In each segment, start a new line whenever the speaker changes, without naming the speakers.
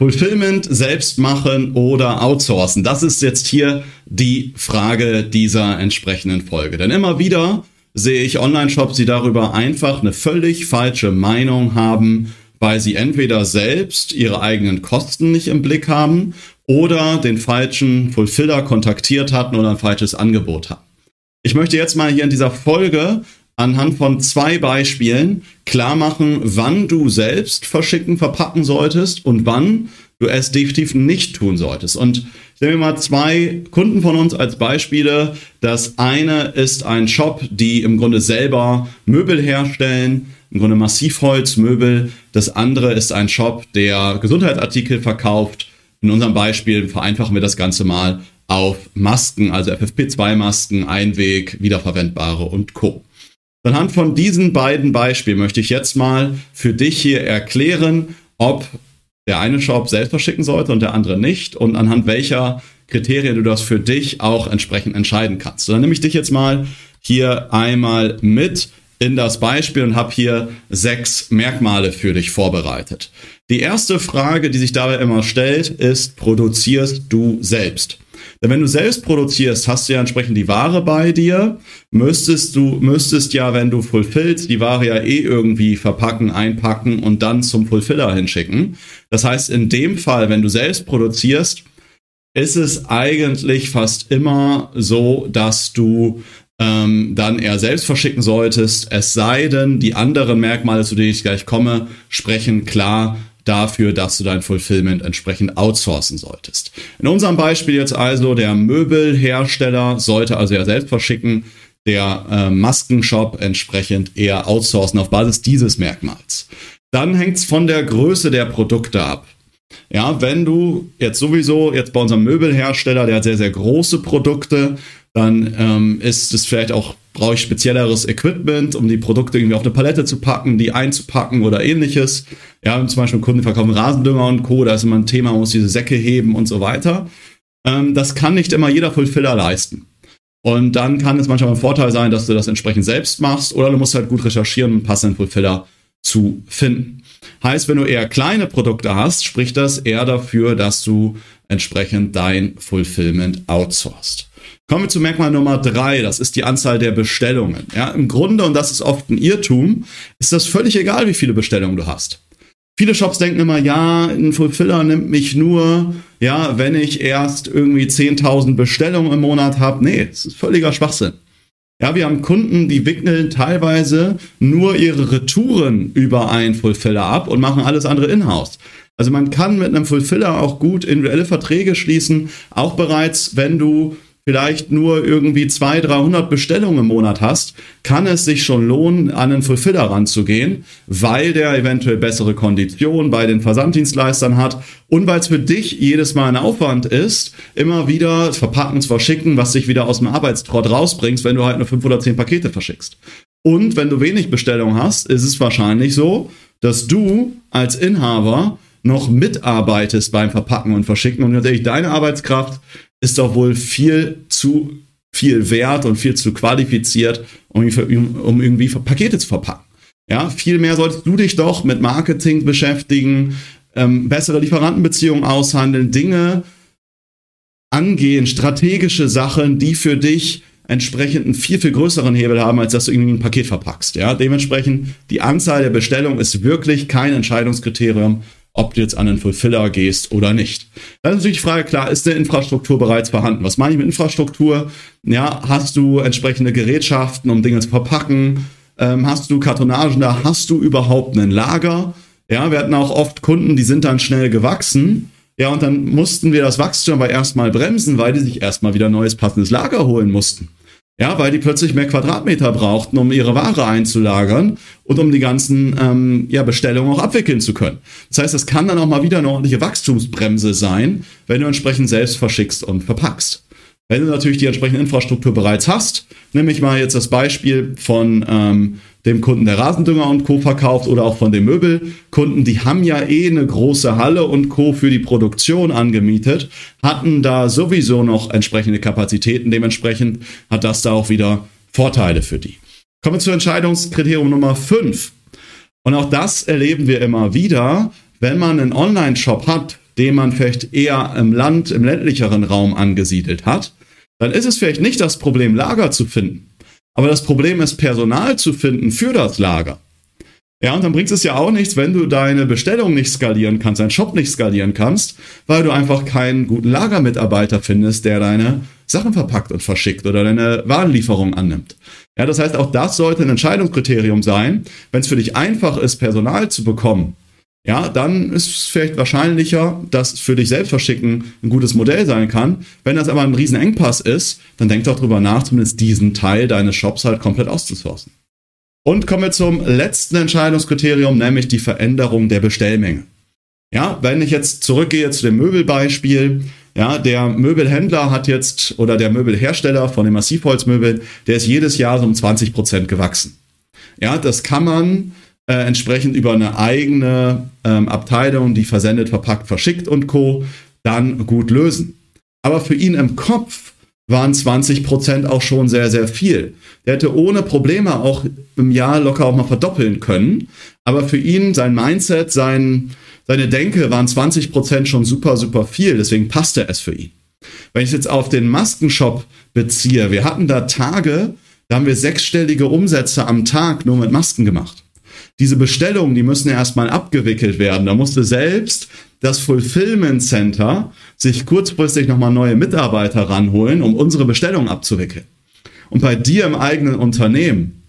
Fulfillment selbst machen oder outsourcen? Das ist jetzt hier die Frage dieser entsprechenden Folge. Denn immer wieder sehe ich Online-Shops, die darüber einfach eine völlig falsche Meinung haben, weil sie entweder selbst ihre eigenen Kosten nicht im Blick haben oder den falschen Fulfiller kontaktiert hatten oder ein falsches Angebot haben. Ich möchte jetzt mal hier in dieser Folge anhand von zwei Beispielen klar machen, wann du selbst verschicken, verpacken solltest und wann du es definitiv nicht tun solltest. Und ich nehme mal zwei Kunden von uns als Beispiele. Das eine ist ein Shop, die im Grunde selber Möbel herstellen, im Grunde Massivholzmöbel. Das andere ist ein Shop, der Gesundheitsartikel verkauft. In unserem Beispiel vereinfachen wir das Ganze mal auf Masken, also FFP2-Masken, Einweg, wiederverwendbare und Co. Anhand von diesen beiden Beispielen möchte ich jetzt mal für dich hier erklären, ob der eine Shop selbst verschicken sollte und der andere nicht und anhand welcher Kriterien du das für dich auch entsprechend entscheiden kannst. Dann nehme ich dich jetzt mal hier einmal mit in das Beispiel und habe hier sechs Merkmale für dich vorbereitet. Die erste Frage, die sich dabei immer stellt, ist, produzierst du selbst? Denn wenn du selbst produzierst, hast du ja entsprechend die Ware bei dir. Müsstest du, müsstest ja, wenn du fulfillst, die Ware ja eh irgendwie verpacken, einpacken und dann zum Fulfiller hinschicken. Das heißt, in dem Fall, wenn du selbst produzierst, ist es eigentlich fast immer so, dass du ähm, dann eher selbst verschicken solltest. Es sei denn, die anderen Merkmale, zu denen ich gleich komme, sprechen klar dafür, dass du dein Fulfillment entsprechend outsourcen solltest. In unserem Beispiel jetzt also, der Möbelhersteller sollte also ja selbst verschicken, der äh, Maskenshop entsprechend eher outsourcen auf Basis dieses Merkmals. Dann hängt es von der Größe der Produkte ab. Ja, wenn du jetzt sowieso jetzt bei unserem Möbelhersteller, der hat sehr, sehr große Produkte, dann ähm, ist es vielleicht auch, brauche ich spezielleres Equipment, um die Produkte irgendwie auf eine Palette zu packen, die einzupacken oder ähnliches. Ja, zum Beispiel Kunden verkaufen Rasendünger und Co., da ist immer ein Thema, man muss diese Säcke heben und so weiter. Ähm, das kann nicht immer jeder Fulfiller leisten. Und dann kann es manchmal ein Vorteil sein, dass du das entsprechend selbst machst oder du musst halt gut recherchieren, einen passenden Fulfiller zu finden. Heißt, wenn du eher kleine Produkte hast, spricht das eher dafür, dass du entsprechend dein Fulfillment outsourcest. Kommen wir zu Merkmal Nummer drei. Das ist die Anzahl der Bestellungen. Ja, im Grunde, und das ist oft ein Irrtum, ist das völlig egal, wie viele Bestellungen du hast. Viele Shops denken immer, ja, ein Fulfiller nimmt mich nur, ja, wenn ich erst irgendwie 10.000 Bestellungen im Monat habe. Nee, das ist völliger Schwachsinn. Ja, wir haben Kunden, die wickeln teilweise nur ihre Retouren über einen Fulfiller ab und machen alles andere in-house. Also man kann mit einem Fulfiller auch gut individuelle Verträge schließen, auch bereits, wenn du vielleicht nur irgendwie 200, 300 Bestellungen im Monat hast, kann es sich schon lohnen, an einen Fulfiller ranzugehen, weil der eventuell bessere Konditionen bei den Versanddienstleistern hat und weil es für dich jedes Mal ein Aufwand ist, immer wieder verpacken, zu verschicken, was dich wieder aus dem Arbeitstrott rausbringst, wenn du halt nur fünf oder zehn Pakete verschickst. Und wenn du wenig Bestellungen hast, ist es wahrscheinlich so, dass du als Inhaber noch mitarbeitest beim Verpacken und Verschicken und natürlich deine Arbeitskraft ist doch wohl viel zu viel wert und viel zu qualifiziert, um, um irgendwie Pakete zu verpacken. Ja, vielmehr solltest du dich doch mit Marketing beschäftigen, ähm, bessere Lieferantenbeziehungen aushandeln, Dinge angehen, strategische Sachen, die für dich entsprechend einen viel, viel größeren Hebel haben, als dass du irgendwie ein Paket verpackst. Ja, dementsprechend die Anzahl der Bestellungen ist wirklich kein Entscheidungskriterium ob du jetzt an den Fulfiller gehst oder nicht. Dann ist natürlich die Frage, klar, ist der Infrastruktur bereits vorhanden? Was meine ich mit Infrastruktur? Ja, hast du entsprechende Gerätschaften, um Dinge zu verpacken? Ähm, hast du Kartonagen da? Hast du überhaupt ein Lager? Ja, wir hatten auch oft Kunden, die sind dann schnell gewachsen. Ja, und dann mussten wir das Wachstum aber erstmal bremsen, weil die sich erstmal wieder neues passendes Lager holen mussten. Ja, weil die plötzlich mehr Quadratmeter brauchten, um ihre Ware einzulagern und um die ganzen ähm, ja, Bestellungen auch abwickeln zu können. Das heißt, das kann dann auch mal wieder eine ordentliche Wachstumsbremse sein, wenn du entsprechend selbst verschickst und verpackst. Wenn du natürlich die entsprechende Infrastruktur bereits hast, nehme ich mal jetzt das Beispiel von ähm, dem Kunden, der Rasendünger und Co. verkauft oder auch von den Möbelkunden, die haben ja eh eine große Halle und Co. für die Produktion angemietet, hatten da sowieso noch entsprechende Kapazitäten. Dementsprechend hat das da auch wieder Vorteile für die. Kommen wir zu Entscheidungskriterium Nummer 5. Und auch das erleben wir immer wieder, wenn man einen Online-Shop hat, den man vielleicht eher im Land, im ländlicheren Raum angesiedelt hat, dann ist es vielleicht nicht das Problem, Lager zu finden. Aber das Problem ist, Personal zu finden für das Lager. Ja, und dann bringt es ja auch nichts, wenn du deine Bestellung nicht skalieren kannst, deinen Shop nicht skalieren kannst, weil du einfach keinen guten Lagermitarbeiter findest, der deine Sachen verpackt und verschickt oder deine Warenlieferung annimmt. Ja, das heißt, auch das sollte ein Entscheidungskriterium sein. Wenn es für dich einfach ist, Personal zu bekommen, ja, dann ist es vielleicht wahrscheinlicher, dass für dich selbst verschicken ein gutes Modell sein kann. Wenn das aber ein Riesenengpass ist, dann denk doch drüber nach, zumindest diesen Teil deines Shops halt komplett auszusourcen. Und kommen wir zum letzten Entscheidungskriterium, nämlich die Veränderung der Bestellmenge. Ja, wenn ich jetzt zurückgehe zu dem Möbelbeispiel, ja, der Möbelhändler hat jetzt, oder der Möbelhersteller von den Massivholzmöbeln, der ist jedes Jahr so um 20 Prozent gewachsen. Ja, das kann man äh, entsprechend über eine eigene ähm, Abteilung, die versendet, verpackt, verschickt und Co. dann gut lösen. Aber für ihn im Kopf waren 20 Prozent auch schon sehr, sehr viel. Der hätte ohne Probleme auch im Jahr locker auch mal verdoppeln können. Aber für ihn, sein Mindset, sein, seine Denke waren 20 Prozent schon super, super viel. Deswegen passte es für ihn. Wenn ich jetzt auf den Maskenshop beziehe, wir hatten da Tage, da haben wir sechsstellige Umsätze am Tag nur mit Masken gemacht diese Bestellungen, die müssen ja erstmal abgewickelt werden. Da musste selbst das Fulfillment Center sich kurzfristig nochmal neue Mitarbeiter ranholen, um unsere Bestellungen abzuwickeln. Und bei dir im eigenen Unternehmen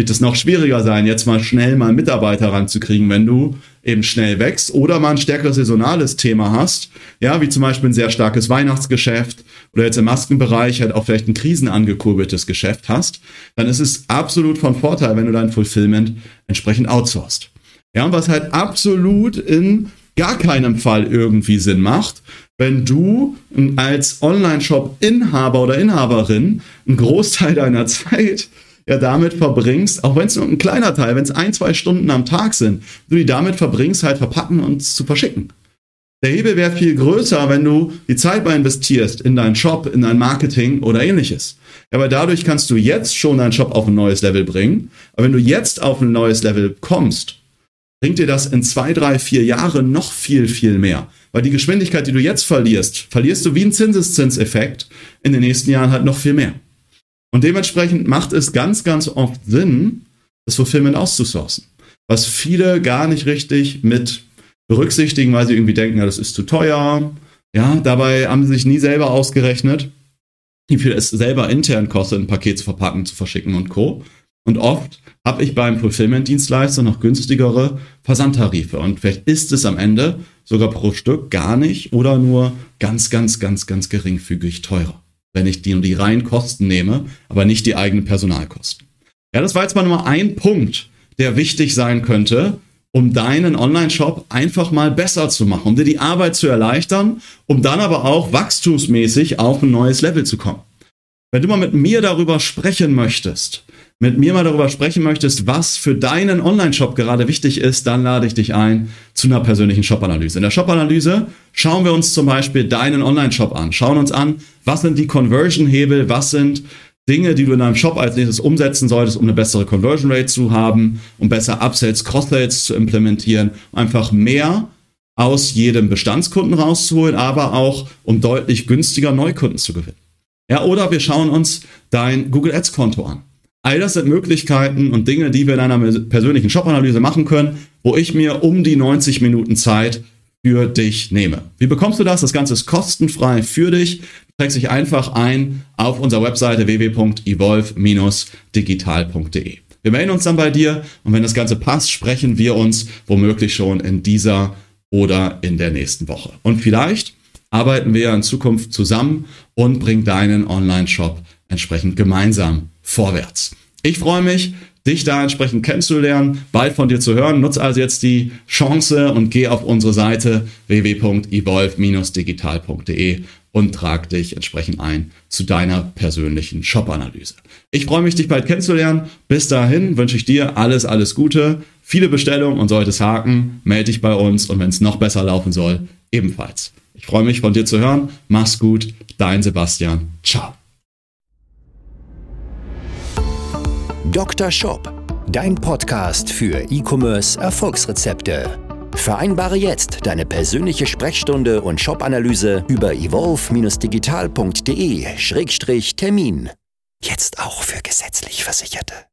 wird es noch schwieriger sein, jetzt mal schnell mal Mitarbeiter ranzukriegen, wenn du eben schnell wächst oder mal ein stärkeres saisonales Thema hast, ja, wie zum Beispiel ein sehr starkes Weihnachtsgeschäft oder jetzt im Maskenbereich halt auch vielleicht ein krisenangekurbeltes Geschäft hast, dann ist es absolut von Vorteil, wenn du dein Fulfillment entsprechend outsourcest. Ja, und was halt absolut in gar keinem Fall irgendwie Sinn macht, wenn du als Online-Shop-Inhaber oder Inhaberin einen Großteil deiner Zeit ja damit verbringst, auch wenn es nur ein kleiner Teil, wenn es ein, zwei Stunden am Tag sind, du die damit verbringst, halt verpacken und zu verschicken. Der Hebel wäre viel größer, wenn du die Zeit mal investierst in deinen Shop, in dein Marketing oder ähnliches. Aber dadurch kannst du jetzt schon deinen Shop auf ein neues Level bringen. Aber wenn du jetzt auf ein neues Level kommst, bringt dir das in zwei, drei, vier Jahren noch viel, viel mehr. Weil die Geschwindigkeit, die du jetzt verlierst, verlierst du wie ein Zinseszinseffekt in den nächsten Jahren halt noch viel mehr. Und dementsprechend macht es ganz, ganz oft Sinn, das Fulfillment auszusourcen. Was viele gar nicht richtig mit berücksichtigen, weil sie irgendwie denken, ja, das ist zu teuer. Ja, dabei haben sie sich nie selber ausgerechnet, wie viel es selber intern kostet, ein Paket zu verpacken, zu verschicken und Co. Und oft habe ich beim Fulfillment-Dienstleister noch günstigere Versandtarife. Und vielleicht ist es am Ende sogar pro Stück gar nicht oder nur ganz, ganz, ganz, ganz geringfügig teurer wenn ich die, die reinen Kosten nehme, aber nicht die eigenen Personalkosten. Ja, das war jetzt mal nur ein Punkt, der wichtig sein könnte, um deinen Online-Shop einfach mal besser zu machen, um dir die Arbeit zu erleichtern, um dann aber auch wachstumsmäßig auf ein neues Level zu kommen. Wenn du mal mit mir darüber sprechen möchtest, mit mir mal darüber sprechen möchtest, was für deinen Online-Shop gerade wichtig ist, dann lade ich dich ein zu einer persönlichen Shop-Analyse. In der Shop-Analyse schauen wir uns zum Beispiel deinen Online-Shop an, schauen uns an, was sind die Conversion-Hebel, was sind Dinge, die du in deinem Shop als nächstes umsetzen solltest, um eine bessere Conversion Rate zu haben, um besser Upsells, Cross-Sales zu implementieren, einfach mehr aus jedem Bestandskunden rauszuholen, aber auch um deutlich günstiger Neukunden zu gewinnen. Ja, oder wir schauen uns dein Google Ads Konto an. All das sind Möglichkeiten und Dinge, die wir in einer persönlichen Shop-Analyse machen können, wo ich mir um die 90 Minuten Zeit für dich nehme. Wie bekommst du das? Das Ganze ist kostenfrei für dich. Du trägst dich einfach ein auf unserer Webseite www.evolve-digital.de. Wir melden uns dann bei dir und wenn das Ganze passt, sprechen wir uns womöglich schon in dieser oder in der nächsten Woche. Und vielleicht arbeiten wir in Zukunft zusammen und bringen deinen Online-Shop entsprechend gemeinsam vorwärts. Ich freue mich, dich da entsprechend kennenzulernen, bald von dir zu hören. Nutz also jetzt die Chance und geh auf unsere Seite www.evolve-digital.de und trag dich entsprechend ein zu deiner persönlichen Shop-Analyse. Ich freue mich, dich bald kennenzulernen. Bis dahin wünsche ich dir alles, alles Gute, viele Bestellungen und sollte es haken, melde dich bei uns und wenn es noch besser laufen soll, ebenfalls. Ich freue mich von dir zu hören. Mach's gut, dein Sebastian. Ciao.
Dr. Shop, dein Podcast für E-Commerce Erfolgsrezepte. Vereinbare jetzt deine persönliche Sprechstunde und Shop-Analyse über evolve-digital.de-termin. Jetzt auch für gesetzlich Versicherte.